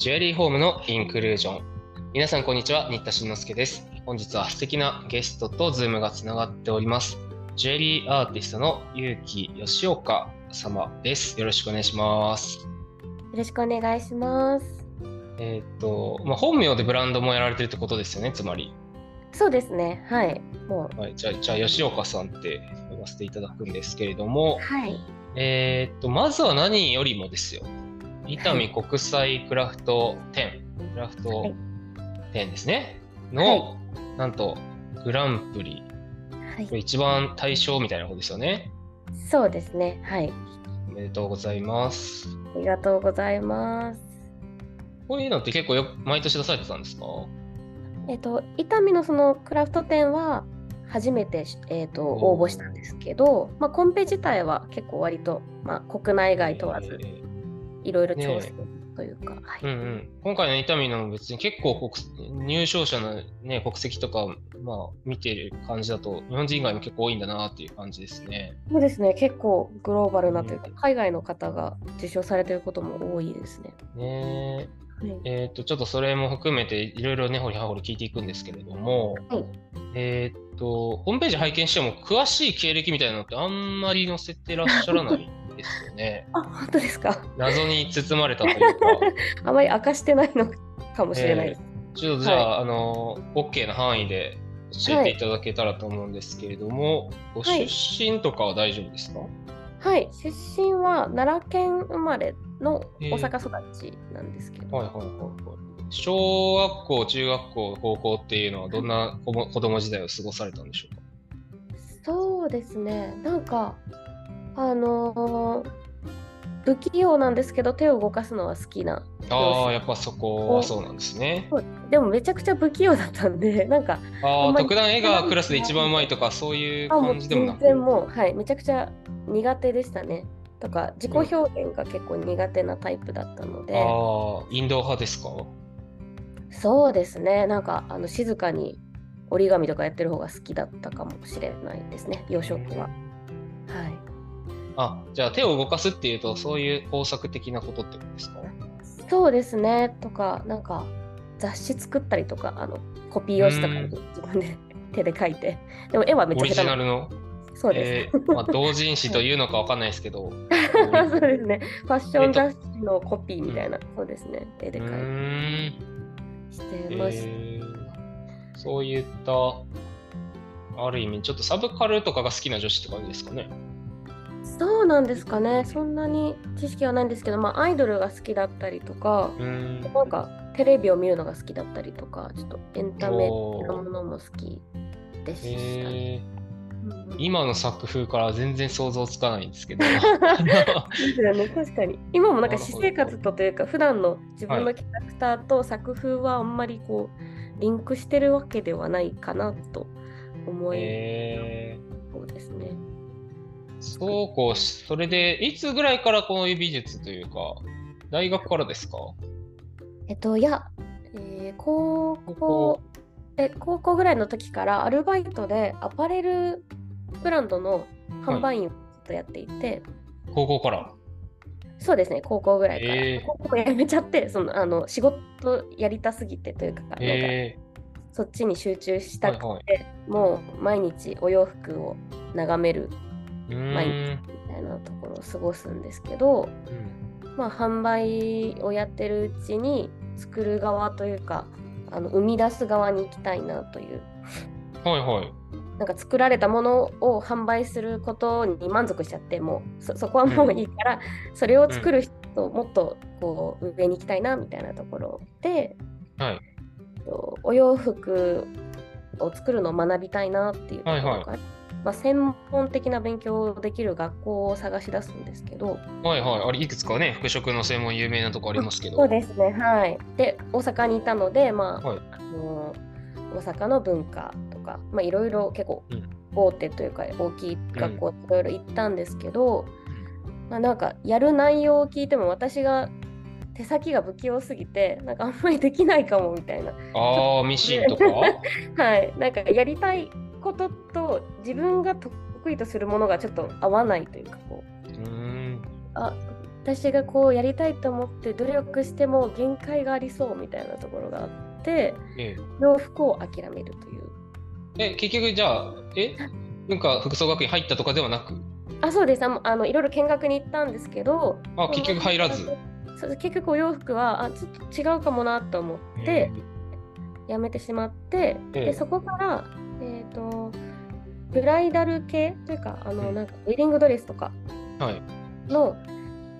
ジュエリーホームのインクルージョン。皆さん、こんにちは。新田慎之介です。本日は素敵なゲストと Zoom がつながっております。ジュエリーアーティストの Yuki Yoshioka 様です。よろしくお願いします。よろしくお願いします。えーっと、まあ、本名でブランドもやられてるってことですよね、つまり。そうですね。はい。もはい、じゃあ、じゃあ吉岡さんって呼ばせていただくんですけれどもう。、はい。えーっと、まずは何よりもですよ。伊丹国際クラフト展、クラフトはい展ですね。の、なんと、グランプリ。はいこれ。一番大賞みたいな方ですよね。そうですね。はい。おめでとうございます。ありがとうございます。こういうのって結構よ毎年出されてたんですか？えっと、伊丹のそのクラフト展は初めて、えっと、応募したんですけど、まあ、コンペ自体は結構割と、まあ、国内外問わずえーいろいろね挑戦というか、はいうんうん、今回の伊丹のも別に結構国入賞者の、ね、国籍とか、まあ、見てる感じだと日本人以外も結構多いんだなっていう感じですね。そうですね。結構グローバルなというかうん、海外の方が受賞されてることも多いですね。ねはい。えっ、とちょっとそれも含めていろいろねほりはほり聞いていくんですけれども、はいえっ、とホームページ拝見しても詳しい経歴みたいなのってあんまり載せてらっしゃらないですよね。あ、本当ですか？謎に包まれたというか。あまり明かしてないのかもしれないです。ちょっとじゃあ、あの、OK な範囲で教えてい。ただけたらと思うんですけれども、ご出はい。身とかは大丈夫ですか、はい、出身は奈良県生まれのえー大阪育ちなんですけど、はいはいはいはい。小学校、中学校、高校っていうのはどんな子供時代を過ごされたんでしょうか？そうですね、なんか、あのー不器用なんですけど、手を動かすのは好きな。ああ、やっぱそこはそうなんですね。でもめちゃくちゃ不器用だったんで、なんか、ああ、特段絵がクラスで一番うまいとか、そういう感じでもなく？全然もう、はい、めちゃくちゃ苦手でしたね。とか、自己表現が結構苦手なタイプだったので、ああ、インド派ですか？そうですね、なんか、あの静かに折り紙とかやってる方が好きだったかもしれないですね、幼少期は。はい。あ、じゃあ手を動かすっていうと、そういう工作的なことってことですか？そうですね。とかなんか雑誌作ったりとかあのコピー用紙とか自分で 手で描いて。でも絵はめっちゃ下手な。ジナルの？そうです、えーまあ、同人誌というのかわかんないですけど。そうですね。ファッション雑誌のコピーみたいな、そうですね。絵うで描いてしてました、えーそういった、ある意味、ちょっとサブカルとかが好きな女子って感じですかね。そうなんですかねそんなに知識はないんですけど、まあ、アイドルが好きだったりとかん。なんかテレビを見るのが好きだったりとかちょっとエンタメのものも好きでした、えーうんうん今の作風から全然想像つかないんですけど。ですよね、確かに。今もなんか私生活とというか、普段の自分はいのキャラクターと作風はあんまりこう、リンクしてるわけではないかなと思いえそうですね。ー、そうこう、それで、いつぐらいからこういう美術というか、大学からですか？えっと、いや、えー高高校校え、高校ぐらいの時からアルバイトでアパレルブランドの販売員をずっとやっていて、高校から？そうですね、高校ぐらいから。えー高校辞めちゃって、そのあの仕事やりたすぎてというか、なんかえそっちに集中しー、たくて、はいはい。もう毎日お洋服を眺めるう毎日。みたいなところを過ごすんですけど、うんまあ、販売をやってるうちに作る側というかあの生み出す側に行きたいなというはいはい。なんか作られたものを販売することに満足しちゃってもうそそこはもういいから、それを作る人をもっとこう上に行きたいなみたいなところで、はい。とお洋服を作るのを学びたいなっていうところから、はいまあ、専門的な勉強をできる学校を探し出すんですけど。はいはい。あれ、いくつかね、服飾の専門有名なとこありますけど。そうですねはい。で大阪にいたので、まあはい。あの大阪の文化とかまあいろいろ結構うん。大手というか大きい学校いろいろ行ったんですけど、まあ、なんかやる内容を聞いても私が手先が不器用すぎてなんかあんまりできないかもみたいな。ああ、ミシンとか？はい、なんかやりたいことと自分が得意とするものがちょっと合わないというかこううーん。あ私がこうやりたいと思って努力しても限界がありそうみたいなところがあって、え洋服を諦めるという。ええ結局じゃあえ？なんか服装学院入ったとかではなく？あそうです。あのあのいろいろ見学に行ったんですけどあ結局入らず。そう結局お洋服はあちょっと違うかもなと思ってやめてしまって、ええ。でそこから、えー、とブライダル系というかあのうん。なんかウェディングドレスとかはい。の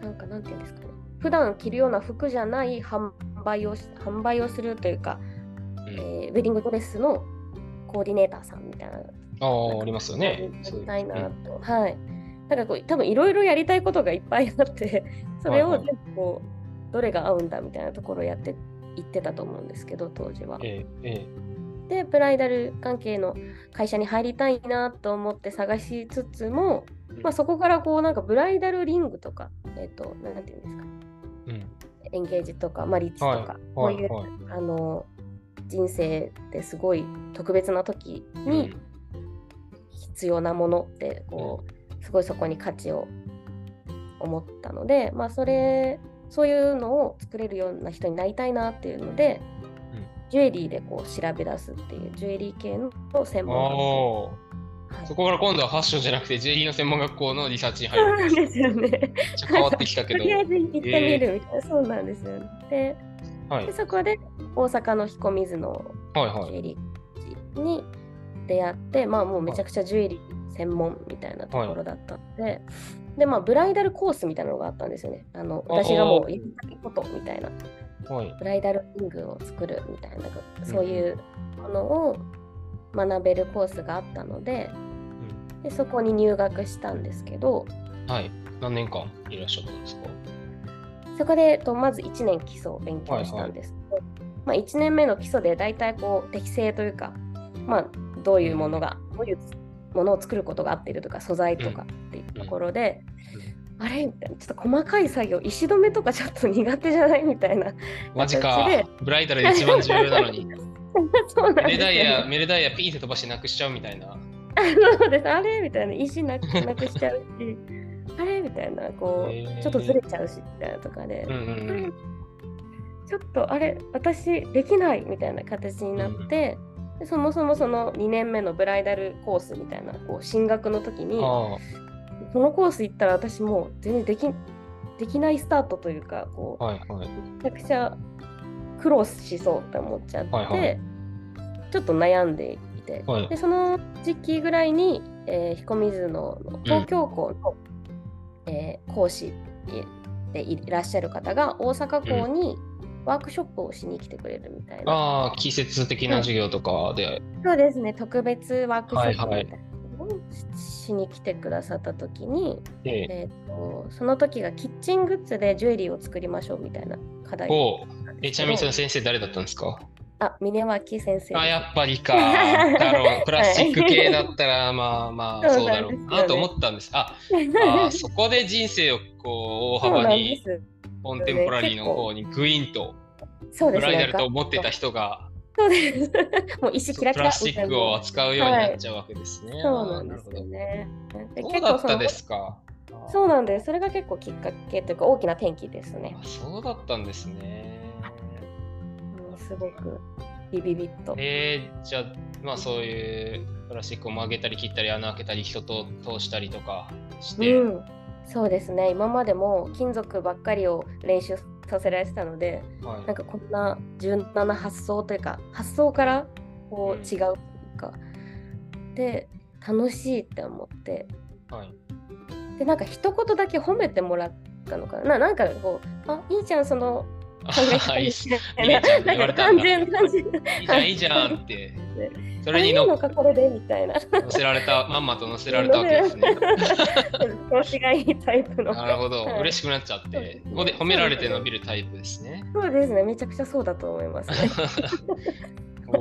なんかなんていうんですかね。普段着るような服じゃない販売をし販売をするというか、うん。えーウェディングドレスのコーディネーターさんみたいな。ああありますよね。やそういうりたいなうん。と、はい。なんかこう多分いろいろやりたいことがいっぱいあって それをはいはい。全部こうどれが合うんだみたいなところをやって言ってたと思うんですけど当時は。えええでブライダル関係の会社に入りたいなと思って探しつつも、うん。まあ、そこからこうなんかブライダルリングとかえっ、となんていうんですか。えうん。エンゲージとか、まあ、リッチとか、はい。こういう、あの人生ですごい特別な時に必要なものってこうすごいそこに価値を思ったので、まあ、それそういうのを作れるような人になりたいなっていうので、うんジュエリーでこう調べ出すっていうジュエリー系の専うん門学校。おはい。そこから今度はファッションじゃなくてジュエリーの専門学校のリサーチに入るんですよ。ね。変わってきたけとどりあえず行ってみるみたいな、そうなんですよ。ね。ではい。でそこで大阪の彦水のはいはいジュエリーに出会って、まあもうめちゃくちゃジュエリー専門みたいなところだったので、でまあブライダルコースみたいなのがあったんですよね。あのあ私がもうやりたいことみたいな、はい。ブライダルリングを作るみたいな、そういうものを学べるコースがあったので、でそこに入学したんですけど、はい。何年間いらっしゃったんですか？そこでとまず1年基礎を勉強したんです。けど、まあ、1年目の基礎で大体こう適性というか、まあ、どういうものが、どういうものを作ることが合っているとか素材とかっていうところで、あれ？みたいなちょっと細かい作業石止めとかちょっと苦手じゃない？みたいな。マジか。ブライダルで一番重要なのに。そうなんメですよ、ルダイヤね、メルダイヤピーって飛ばしてなくしちゃうみたいな。あそうです。あれ？みたいな。石なくなくしちゃうしあれ？みたいなこうちょっとずれちゃうしみたいなとかで、うんうんうん。ちょっとあれ？私できないみたいな形になって、でそもそもその2年目のブライダルコースみたいなこう進学の時にあこのコース行ったら私もう全然できできないスタートというかこあはいはい。うめちゃくちゃ苦労しそうって思っちゃって、はいはい。ちょっと悩んでいて、はい。でその時期ぐらいに、えー彦水野の東京校の、えー講師でいらっしゃる方が大阪校にワークショップをしに来てくれるみたいな、ああ、季節的な授業とかで。そうですね。特別ワークショップみたいな。ししに来てくださった時に、で、え。ーとその時がキッチングッズでジュエリーを作りましょうみたいな課題。おえ、ちなみにその先生誰だったんですか？あ峰脇先生。あ、やっぱりか。だろう。プラスチック系だったら、まあまあ、そうだろうなと思ったんです。あ、あーそこで人生をこう大幅にすコンテンポラリーの方にグイーンとブライダルと思ってた人がそうです。もう石キラキラプラスチックを扱うようになっちゃうわけですね。そうなんですよね。でそうだったですか。そそうなんです。それが結構きっかけというか大きな転機ですねあ。そうだったんですね。うんすごくビビビッと。えー、じゃあ、まあそういうプラスチックを曲げたり切ったり穴開けたり人と通したりとかして、うん、そうですね。今までも金属ばっかりを練習させられてたので、はいなんかこんな柔軟な発想というか、発想からこううん違うというか、で、楽しいって思って、はい、で、なんか一言だけ褒めてもらったのかな。ななんかこう、あ、いいじゃん、その、あい。いじゃん言われたいいじゃんいいじゃんって。それにののかこれでみたいな。乗せられたまんまと乗せられたわけですね。調子がいいタイプの。なるほど、はい。嬉しくなっちゃって。ここで褒められて伸びるタイプですね。そうですねめちゃくちゃそうだと思いますね。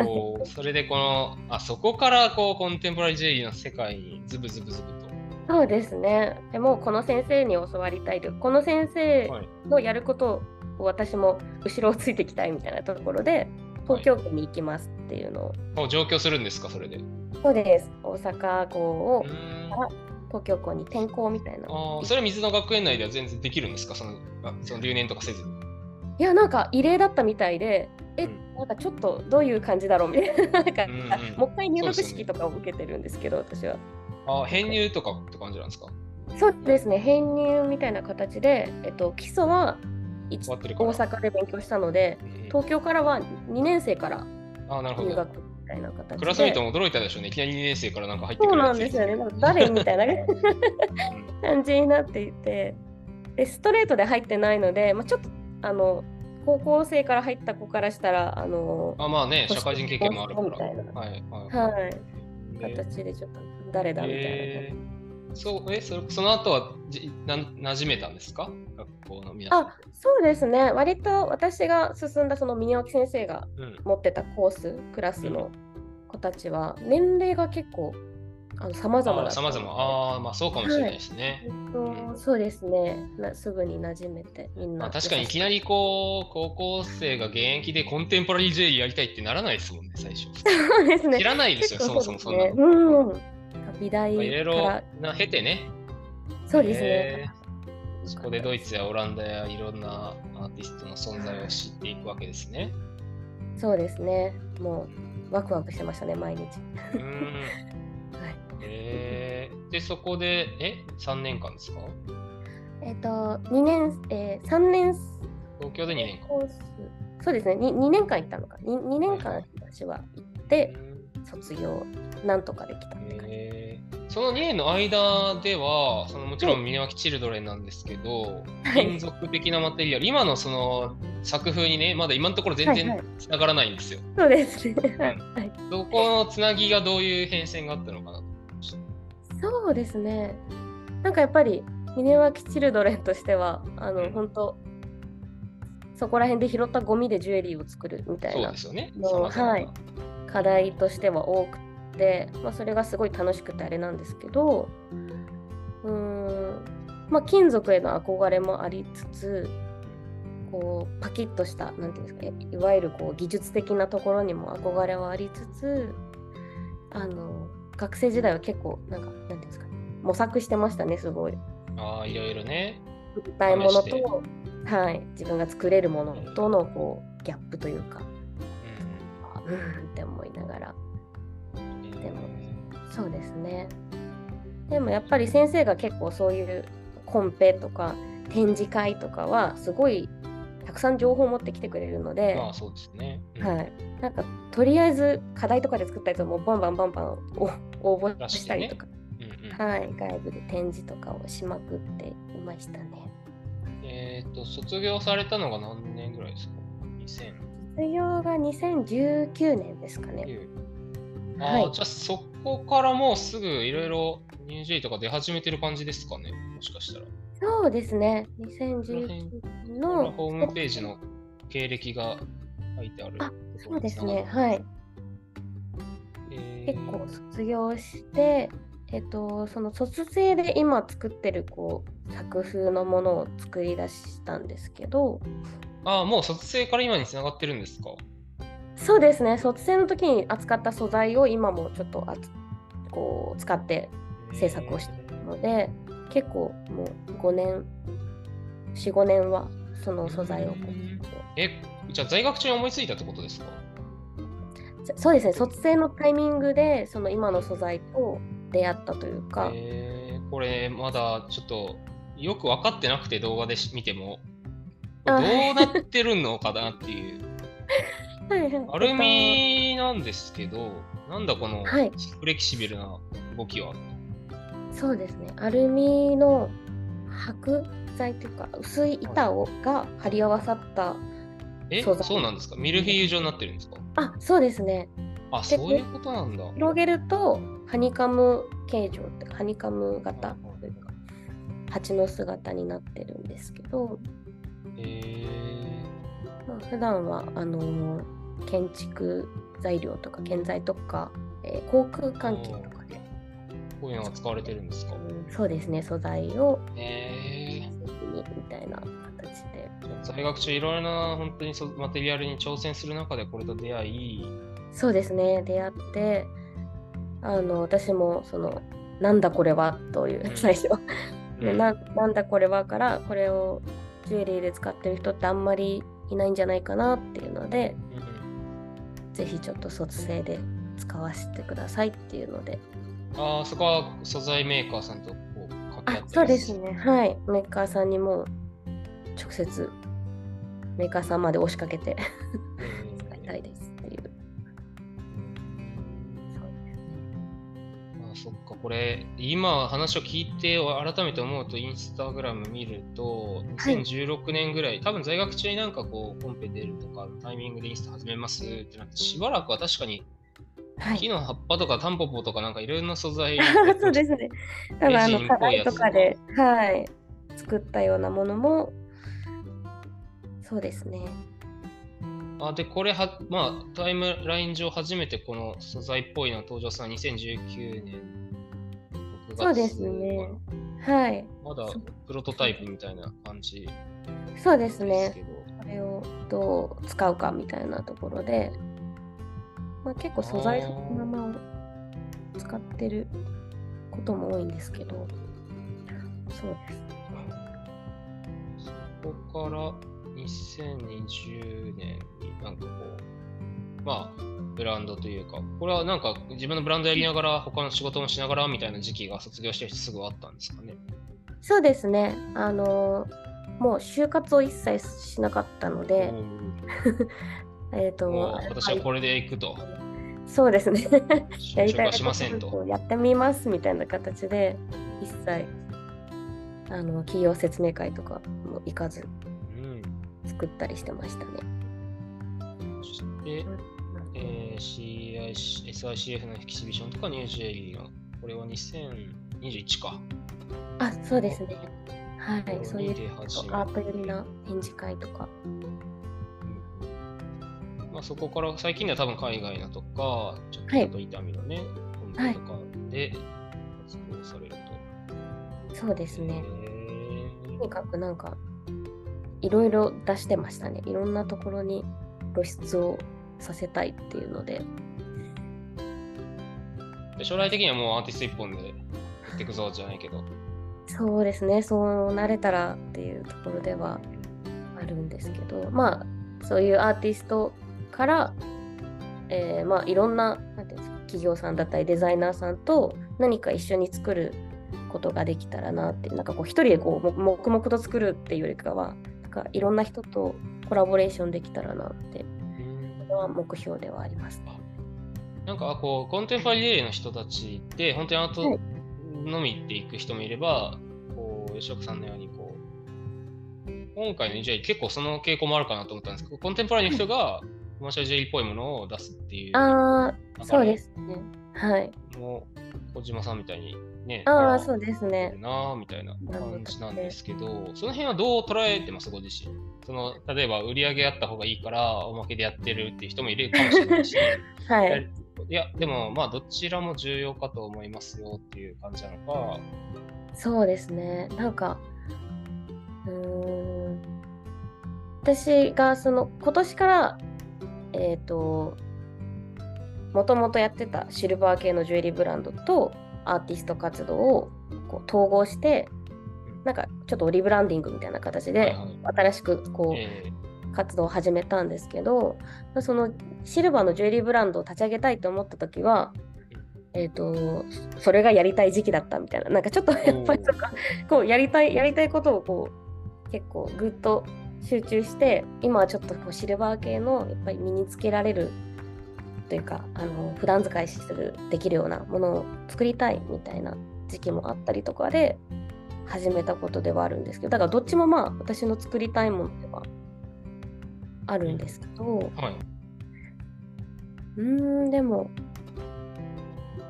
おーそれでこのあそこからこうコンテンポラリージュエリーの世界にズブズブズブと。そうですね。でもこの先生に教わりたいと。いうこの先生はいのやることを私も後ろをついていきたいみたいなところで東京都に行きますっていうのを、もう上京するんですかそれで？うそうです大阪校を東京校に転校みたいな。それは水の学園内では全然できるんですか？そのあその留年とかせずに。いやなんか異例だったみたいで、え、うんなんかちょっとどういう感じだろうみたいな。なんか、うんうんもう一回入学式とかを受けてるんですけど、私は。ああ、編入とかって感じなんですか？そうですね、編入みたいな形で、えっと、基礎は大阪で勉強したので、うん東京からは2年生からああ、なるほど。入学みたいな形で。クラスメイトも驚いたでしょうね。いきなり2年生からなんか入ってくそうるやつなんですよね。誰みたいなうん感じになっていて、でストレートで入ってないので、まあ、ちょっとあの高校生から入った子からしたら、あのあまあね、社会人経験もあるから。みたいなはいはい。形でちょっと誰だみたいな。えーそうえそその後はじな馴染めたんですか？学校の皆さんあそうですね、割と私が進んだその宮脇先生がうん。持ってたコース、クラスの子たちは、年齢が結構あの様々だった。さまざまああまあそうかもしれないですね、えっとそうですね。な、すぐに馴染めて、みんな。まあ、確かにいきなりこう高校生が現役でコンテンポラリー J やりたいってならないですもんね最初。そうですね。知らないですよそもそもそんなの、うん。美大まあいろいろ経てね。そうですへね。ー。そこでドイツやオランダやいろんなアーティストの存在を知っていくわけですね。そうですね。もう、ワクワクしてましたね、毎日。うーん。はい。えー、でそこでえ？3年間ですか？えっ、と、2年、えー、3年。東京で2年間。そうですね、2, 2年間行ったのか。2, 2年間私は行って、卒業、なんとかできたって感じ。えーその2年の間ではそのもちろん峰脇チルドレンなんですけど、はい。金属的なマテリアル。今のその作風にねまだ今のところ全はいはい。然つながらないんですよ、そうですね。はい。はい。そこのつなぎがどういう変遷があったのかなと。そうですね。なんかやっぱり、峰脇チルドレンとしては、あの、うん。本当そこら辺で拾ったゴミでジュエリーを作るみたいな。そうですよね。はい。課題としては多くて、まあ、それがすごい楽しくてあれなんですけどうーんまあ金属への憧れもありつつこうパキッとしたなんていうんですかねいわゆるこう技術的なところにも憧れはありつつあの学生時代は結構なんかなんていうんですかね模索してましたねすごい。ああいろいろね作りたいものと、はい、自分が作れるものとのこうギャップというか、ううん って思いながら。そうですね。でもやっぱり先生が結構そういうコンペとか展示会とかはすごいたくさん情報を持ってきてくれるので、まあそうですね、うん。はい、なんかとりあえず課題とかで作ったやつをもうバンバンバンバンお応募したりとか、うんうん。はい、外部で展示とかをしまくっていましたね。えっ、と卒業されたのが何年ぐらいですか？2000卒業が2019年ですかね。あはい。ーじゃあそこからもうすぐいろいろ 2J とか出始めてる感じですかねもしかしたら。そうですね。この2019辺のホームページの経歴が書いてあるあそうですね。はい。えー結構卒業して、えっと、その卒生で今作ってるこう作風のものを作り出したんですけどあーもう卒生から今につながってるんですか？そうですね。卒生の時に扱った素材を今もちょっとあつこう使って制作をしているので結構もう5年45年はその素材をえじゃあ在学中に思いついたってことですか？そそうですね。卒生のタイミングでその今の素材と出会ったというか、えー。これまだちょっとよく分かってなくて動画でし見ても。どうあなってるのかなっていうアルミなんですけど、なんだこのはい。フレキシビルな動きは？そうですね。アルミの箔材というか薄い板をが貼り合わさったえ、素材。そうなんですか？ミルフィーユ状になってるんですか？あそうですね。あ、そういうことなんだ。広げるとハニカム形状ってハニカム型というか蜂の姿になってるんですけど、えまあ、普段はあの建築材料とか建材とか、えー航空関係とかで、ー、こういうのが使われてるんですか？うんそうですね素材をえにみたいな形で。ー、在学中いろいろな本当にそマテリアルに挑戦する中でこれと出会い、そうですね出会ってあの私もそのなんだこれはという最初、うん。ななんだこれはからこれをジュエリーで使ってる人ってあんまりいないんじゃないかなっていうのでぜひちょっと卒生で使わせてくださいっていうので。ああ、そこは素材メーカーさんとこう掛け合ってあそうですね。はい。メーカーさんにも直接メーカーさんまで押しかけてか、これ、今話を聞いて改めて思うと、インスタグラム見ると、はい2016年ぐらい、多分在学中になんかこう、コンペ出るとか、タイミングでインスタ始めますってなって、しばらくは確かにはい木の葉っぱとかタンポポとかなんかいろいろな素材 そうですね。多分あレの課題とかで、はい、作ったようなものも、そうですね。あで、これは、まあ、タイムライン上初めてこの素材っぽいの登場したのは2019年6月。そうですね。はい。まだプロトタイプみたいな感じそうですね。これをどう使うかみたいなところで、まあ、結構素材そのままを使ってることも多いんですけど、そうです。そこから2020年になんかこう、まあ、ブランドというか、これはなんか自分のブランドやりながら、他の仕事もしながらみたいな時期が卒業してすぐあったんですかね。そうですね。あのもう就活を一切しなかったので、えっ、と、私はこれで行くと。そうですね。やりたいしませんと。やってみますみたいな形で一切あの企業説明会とかも行かずうん作ったりしてましたね。そして、えー SICF のエキシビションとかニュージェリーの、これは2021か。あそうですね。はい、そういうアート寄りな展示会とか。うんまあ、そこから最近では多分海外のとか、ちょっと痛みのね、本はいとかで活動されると。そうですね。へとにかくなんかいろいろ出してましたね。いろんなところに露出をさせたいっていうので。将来的にはもうアーティスト一本でやっていくぞじゃないけど。そうですね、そうなれたらっていうところではあるんですけど、まあ、そういうアーティストから、えーまあ、いろんななんていうんですか企業さんだったりデザイナーさんと何か一緒に作ることができたらなって、なんかこう、一人でこう、も黙々と作るっていうよりかは、なんかいろんな人とコラボレーションできたらなって、は目標ではありますね。なんかこうコンテンポラリーデイの人たちって本当にアートはいのみっていく人もいれば、こう吉岡さんのようにこう今回の EJ 結構その傾向もあるかなと思ったんですけどコンテンポラリーの人がコマーシャル J っぽいものを出すっていうああ、そうですね。はい。もう小島さんみたいにねああ、うそうですね。なあみたいな感じなんですけどその辺はどう捉えてますご自身？その例えば売り上げあった方がいいからおまけでやってるっていう人もいるかもしれないし はい。いや、でも、まあ、どちらも重要かと思いますよっていう感じなのか、そうですね。なんか、うーん。私がその今年から、えっ、と、もともとやってたシルバー系のジュエリーブランドとアーティスト活動をこう統合して、なんかちょっとリブランディングみたいな形で新しくこう、え活動を始めたんですけどそのシルバーのジュエリーブランドを立ち上げたいと思った時は、えー、とそれがやりたい時期だったみたいな。なんかちょっと やっぱりとかこうやりたいやりたいことをこう結構ぐっと集中して今はちょっとこうシルバー系のやっぱり身につけられるというかあの普段使いするできるようなものを作りたいみたいな時期もあったりとかで始めたことではあるんですけどだからどっちもまあ私の作りたいものではあるんですけどーはい。うーんでも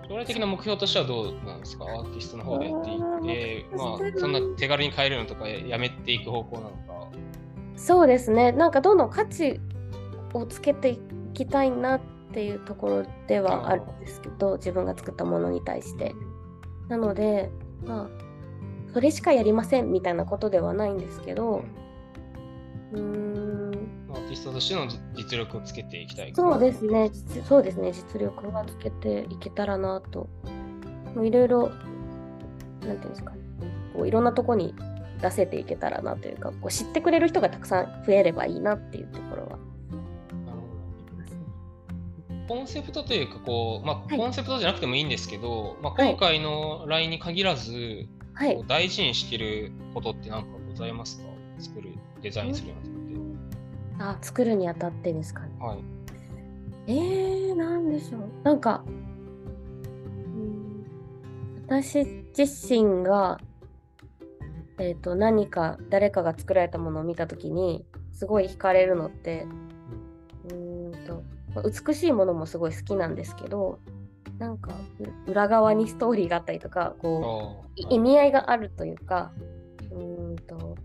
将来的な目標としてはどうなんですか？アーティストの方でやっていって、まあ、そんな手軽に買えるのとかやめていく方向なのか。そうですねなんかどんどん価値をつけていきたいなっていうところではあるんですけど自分が作ったものに対して。なのでまあそれしかやりませんみたいなことではないんですけうん。どうーん。アーティストとしての実力をつけていきたい。そうですね。実そうですね。実力がつけていけたらなと。いろいろなんていうんですかね、こういろんなとこに出せていけたらなというか、こう知ってくれる人がたくさん増えればいいなっていうところは。コンセプトというかこう、まあ、はいコンセプトじゃなくてもいいんですけど、まあ、はい今回の LINE に限らず、はい。大事にしてることって何かございますか？作るデザインするようにあ、作るにあたってですかね。はい。えー、なんでしょう。なんか、うん私自身が、えっ、と、何か、誰かが作られたものを見たときに、すごい惹かれるのって、美しいものもすごい好きなんですけど、なんか、う裏側にストーリーがあったりとか、こう、い意味合いがあるというか、うーんと、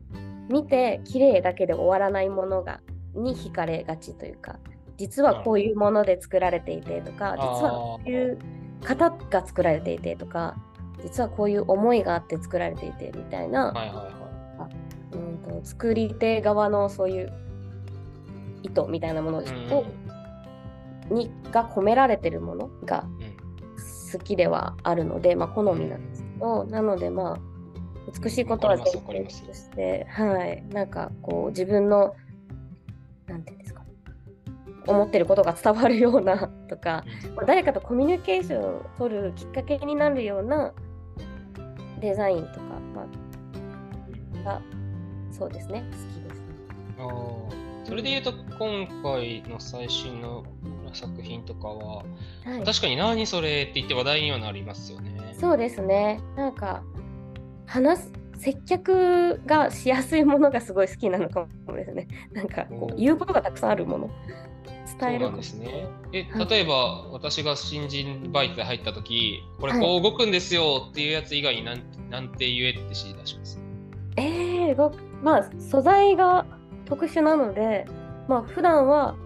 見て綺麗だけで終わらないものがに惹かれがちというか、実はこういうもので作られていてとか、実はこういう方が作られていてとか、実はこういう思いがあって作られていてみたいな、はいはいはい。うんと作り手側のそういう意図みたいなものを、にが込められてるものがうんうん好きではあるので、まあ、好みなんですけど、なのでまあ美しいことはわかります前提わかりますとして、はい、なんかこう自分のなんていうんですか思ってることが伝わるような とか、まあ誰かとコミュニケーションを取るきっかけになるようなデザインとか、まあ、がそうですね。好きです。あー。それで言うと今回の最新の作品とかは、はい、確かに何それって言って話題にはなりますよね。そうですね。なんか話す接客がしやすいものがすごい好きなのかもですね。なんかこう言うことがたくさんあるもの伝えるそうなんですね。えはい例えば私が新人バイトで入った時これはいこう動くんですよっていうやつ以外になんなんて言えって指示出します？えー、ごまあ素材が特殊なので、まあ普段は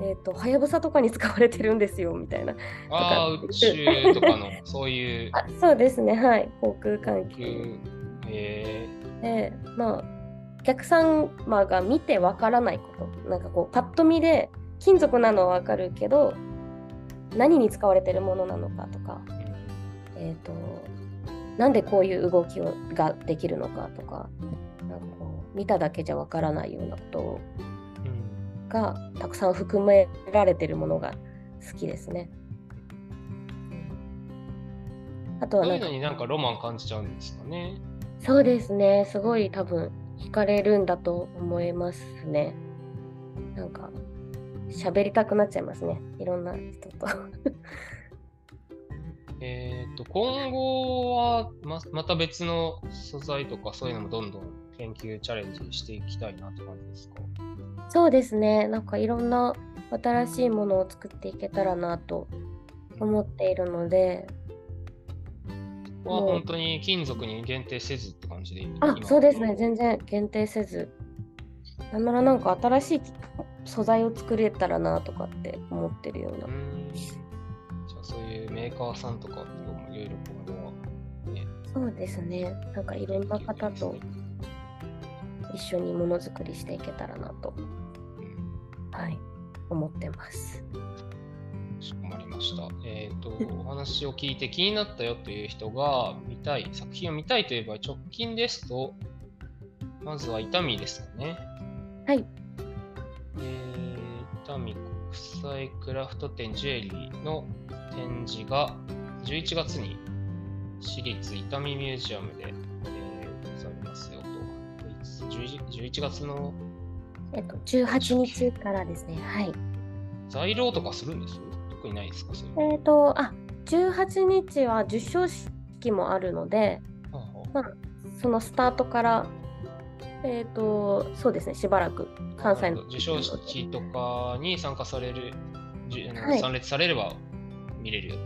えっ、とはやぶさとかに使われてるんですよみたいな。ああ宇宙とかのそういう。あそうですねはい。航空関係。空。えでまあお客様が見てわからないこと。なんかこうパッと見で金属なのはわかるけど何に使われてるものなのかとか、えー、となんでこういう動きをができるのかとか。なんかこう見ただけじゃわからないようなことうんがたくさん含められてるものが好きですね。あとはそうないかうんのになんかロマン感じちゃうんですかね。そうですね。すごい多分惹かれるんだと思いますね。なんか喋りたくなっちゃいますね。いろんな人と。えっと今後はままた別の素材とかそういうのもどんどん研究チャレンジしていきたいなって感じですか？そうですね。なんかいろんな新しいものを作っていけたらなと思っているので、ここは本当に金属に限定せずって感じであ、そうですね。全然限定せず。なんならなんか新しい素材を作れたらなとかって思ってるようなじゃあそういうメーカーさんとかいろいろ今後はねそうですね。なんかいろんな方と一緒にものづくりしていけたらなと、うんはい、思ってます。かしこまりました。えっ、と、お話を聞いて気になったよという人が見たい、作品を見たいといえば直近ですと、まずは伊丹ですかね。はい。えー、伊丹国際クラフト展ジュエリーの展示が11月に私立伊丹ミュージアムで、11 11月のえっと、18日からですね。はい。在廊とかするんです？特にないですか？それ。えっ、と、あ、18日は受賞式もあるので、はあはあまあ、そのスタートから、えっ、と、そうですね、しばらく関西の授賞式とかに参加される、はい参列されれば見れるよと。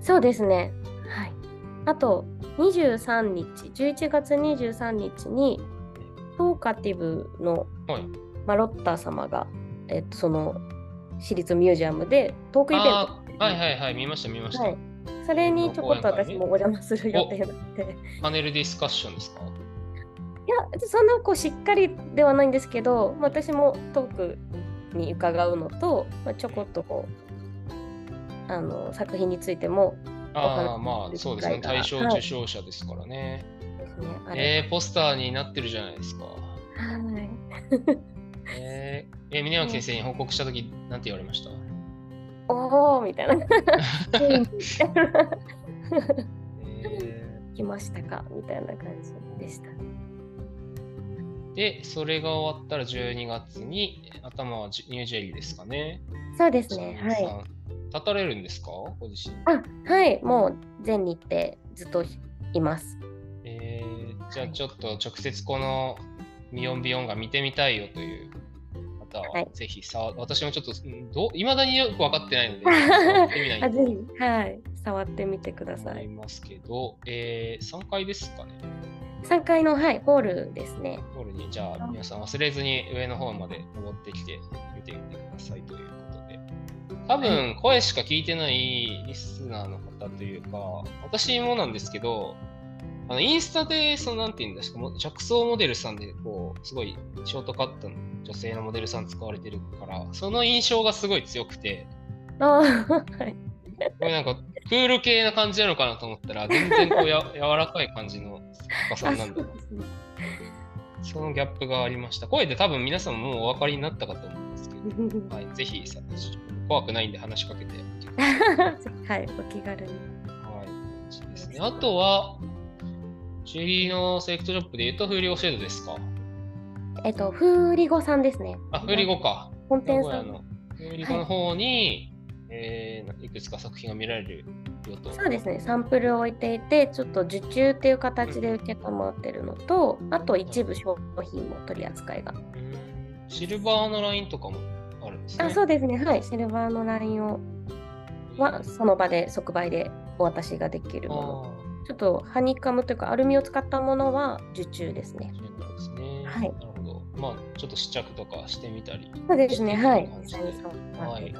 そうですね。はい。あと、23日、11月23日に、トーカティブのはい。マロッタ様が、えっと、その私立ミュージアムでトークイベント。はいはいはい、見ました見ました。はい。それにちょこっと私もお邪魔する予定なので、パネルディスカッションですか？いや、そんなこうしっかりではないんですけど、まあ私もトークに伺うのと、まあ、ちょこっとこうあの作品についてもああ、まあそうですね。大賞受賞者ですからね。はい、えー、ポスターになってるじゃないですか。はい。えー、えー、峰脇先生に報告したとき、なんて言われました？おおみたいな。来ましたか？みたいな感じでした。で、それが終わったら12月に頭はニュージェリーですかね。そうですね。はい。立たれるんですか？ご自身。あ、はい。もう全日程ずっといます。えー、じゃあちょっと直接このミヨンビヨンが見てみたいよという方は、ぜひさ、はい、私もちょっとどいまだによく分かってないので、はい、触ってみてください。思いますけど、えー、3階ですかね。3階の、はい、ホールですね。ホールに、じゃあ皆さん忘れずに上の方まで登ってきて見てみてくださいということで。多分、声しか聞いてないリスナーの方というか、私もなんですけど、あのインスタで、そのなんていうんですか、着想モデルさんで、こう、すごいショートカットの女性のモデルさん使われてるから、その印象がすごい強くて、あはい。これなんか、クール系な感じなのかなと思ったら、全然こうや 柔らかい感じの作家さんなんだ。そのギャップがありました。声で多分皆さんもうお分かりになったかと思うんですけど、はい、ぜひさ怖くないんで話しかけて。はい、お気軽に。はい、ですね。あとは、シェリーのセレクトショップで言うと、フーリゴシェードですか？えっと、フーリゴさんですね。あ、フーリゴか。本店さん。のフーリゴの方に、はい、えー、いくつか作品が見られるよと。そうですね、サンプルを置いていて、ちょっと受注っていう形で受け止まってるのと、うん、あと一部商品も取り扱いが。シルバーのラインとかもあるんですね。あそうですね、はい、シルバーのラインをはその場で即売でお渡しができるもの。ちょっとハニカムというかアルミを使ったものは受注ですね。ですね。はい。なるほど。まあちょっと試着とかしてみたり。そうですね。はい。実際に触ってい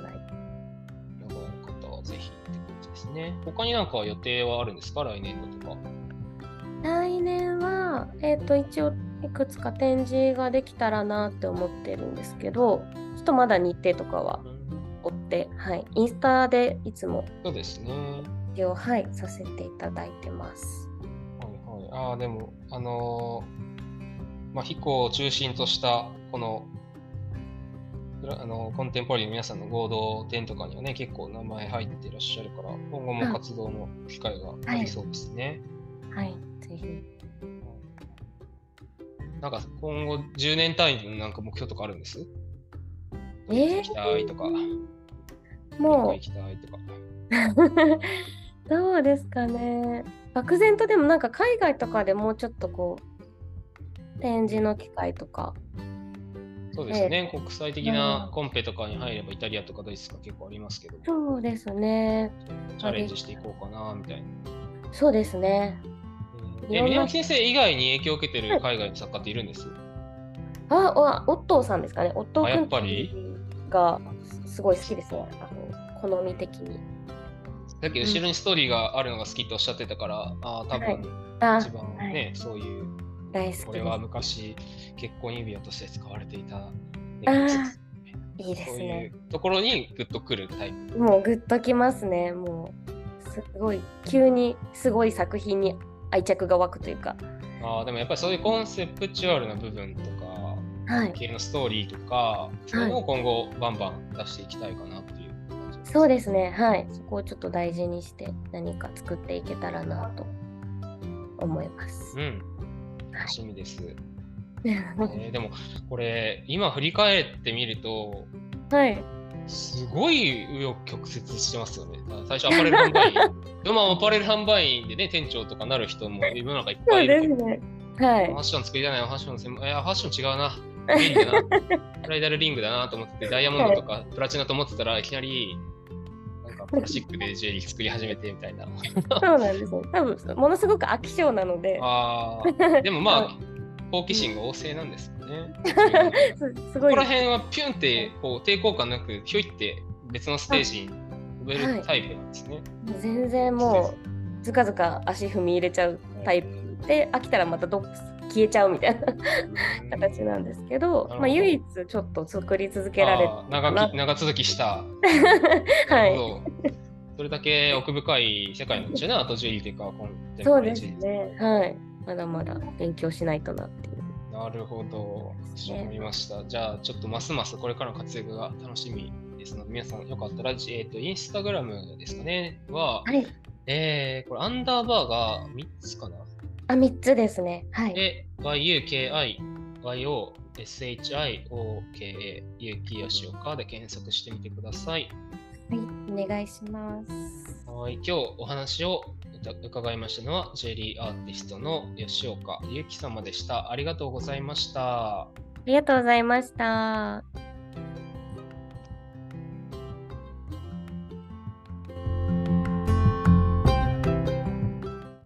ぜひって感じですね。他になんか予定はあるんですか？来年度とか。来年は、えっ、ー、と一応いくつか展示ができたらなって思ってるんですけど、ちょっとまだ日程とかは追って、はい、インスタでいつもそうですねを、はい、させていただいてます。はいはい、ああ、でも、あのー、まあ、飛行を中心としたこのあのコンテンポラリーの皆さんの合同展とかにはね、結構名前入っていらっしゃるから、今後も活動の機会がありそうですね。はい、はい、ぜひ。なんか今後10年単位のなんか目標とかあるんです？えー、行きたいとか。もう。行きたいとか。どうですかね。漠然とでもなんか海外とかでもうちょっとこう展示の機会とか。そうですね、えー、国際的なコンペとかに入ればイタリアとかドイツとか結構ありますけど。そうですね。チャレンジしていこうかなみたいな。そうですね。えー、宮脇先生以外に影響を受けてる海外の作家っているんです、ああ、オットーさんですかね。オットー君がすごい好きですね。あの好み的に。さっき後ろにストーリーがあるのが好きっておっしゃってたから、うん、ああ、多分、一番ね、はい、そういう、大好きこれは昔、結婚指輪として使われていた、ね、いいですね。そういうところにグッとくるタイプ。もうグッときますね。もう、すごい、急にすごい作品に愛着が湧くというか。ああ、でもやっぱりそういうコンセプチュアルな部分とか、はい、系のストーリーとか、そうい。うのを今後バンバン出していきたいかなというそうですね。はい。そこをちょっと大事にして何か作っていけたらなと思います。うん楽しみです、はい、えー、でもこれ今振り返ってみるとはいすごい紆余曲折してますよね。最初アパレル販売員。でもアパレル販売員でね、店長とかなる人も世の中いっぱいいるけど。ね、はい。ファッション作りたいな、ファッション専門。いや、ファッション違うな。リングだな。ブライダルリングだなと思ってて、ダイヤモンドとかプラチナと思ってたらいきなりプラスチックでジュエリー作り始めてみたいな。そうなんですよ。多分ものすごく飽き性なので。ああ、でもまあ、好奇心が旺盛なんですよね。すごい。ここら辺はピュンってこう抵抗感なく、ひょいって別のステージに飛べるタイプなんですね。はい、全然もう、ずかずか足踏み入れちゃうタイプで、飽きたらまたどっ消えちゃうみたいな形なんですけど、まあ、唯一ちょっと作り続けられ長き長続きした。はい。それだけ奥深い世界なんでしょうね、アートジュエリーというか、コンテンポそうですね。はい。まだまだ勉強しないとなっていう。なるほど。わかりました。じゃあ、ちょっとますますこれからの活躍が楽しみですので、皆さんよかったら、えっ、と、インスタグラムですかね、は、はい。えー、これアンダーバーが3つかなあ、3つですね。はい。で、YUKI、YO、SHIOKA、有機吉岡で検索してみてください。はい、お願いします。はい、今日お話を伺いましたのは、ジェリーアーティストの吉岡ゆき様でした。ありがとうございました。ありがとうございました。